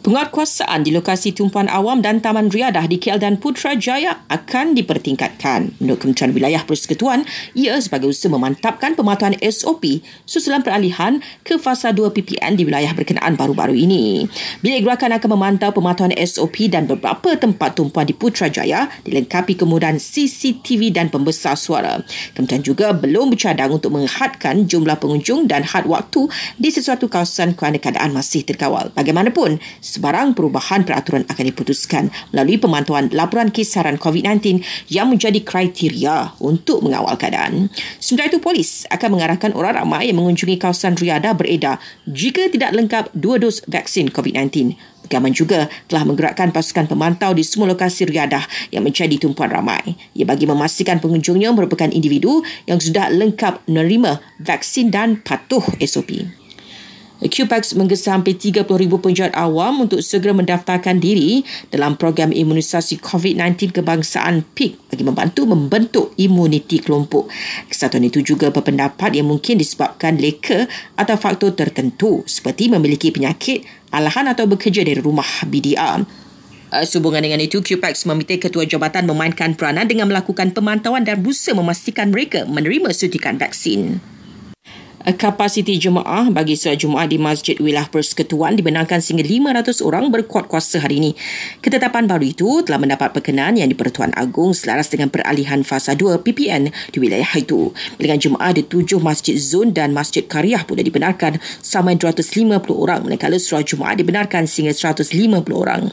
Penguatkuasaan di lokasi tumpuan awam dan Taman Riadah di KL dan Putrajaya akan dipertingkatkan. Menurut Kementerian Wilayah Persekutuan, ia sebagai usaha memantapkan pematuhan SOP susulan peralihan ke fasa 2 PPN di wilayah berkenaan baru-baru ini. Bilik gerakan akan memantau pematuhan SOP dan beberapa tempat tumpuan di Putrajaya dilengkapi kemudahan CCTV dan pembesar suara. Kementerian juga belum bercadang untuk menghadkan jumlah pengunjung dan had waktu di sesuatu kawasan kerana keadaan masih terkawal. Bagaimanapun, sebarang perubahan peraturan akan diputuskan melalui pemantauan laporan kisaran COVID-19 yang menjadi kriteria untuk mengawal keadaan. Sementara itu, polis akan mengarahkan orang ramai yang mengunjungi kawasan Riyadh beredar jika tidak lengkap dua dos vaksin COVID-19. Gaman juga telah menggerakkan pasukan pemantau di semua lokasi riadah yang menjadi tumpuan ramai. Ia bagi memastikan pengunjungnya merupakan individu yang sudah lengkap menerima vaksin dan patuh SOP. QPAX menggesa hampir 30,000 penjahat awam untuk segera mendaftarkan diri dalam program imunisasi COVID-19 kebangsaan PIK bagi membantu membentuk imuniti kelompok. Kesatuan itu juga berpendapat yang mungkin disebabkan leka atau faktor tertentu seperti memiliki penyakit, alahan atau bekerja dari rumah BDR. Uh, sehubungan dengan itu, QPAX meminta Ketua Jabatan memainkan peranan dengan melakukan pemantauan dan berusaha memastikan mereka menerima suntikan vaksin. Eh, kapasiti jemaah bagi solat Jumaat di Masjid Wilayah Persekutuan dibenarkan sehingga 500 orang berkuat kuasa hari ini. Ketetapan baru itu telah mendapat perkenaan yang di-Pertuan Agong selaras dengan peralihan fasa 2 PPN di wilayah itu. Dengan jemaah di tujuh masjid zon dan masjid karyah pun dibenarkan sampai 250 orang manakala solat Jumaat dibenarkan sehingga 150 orang.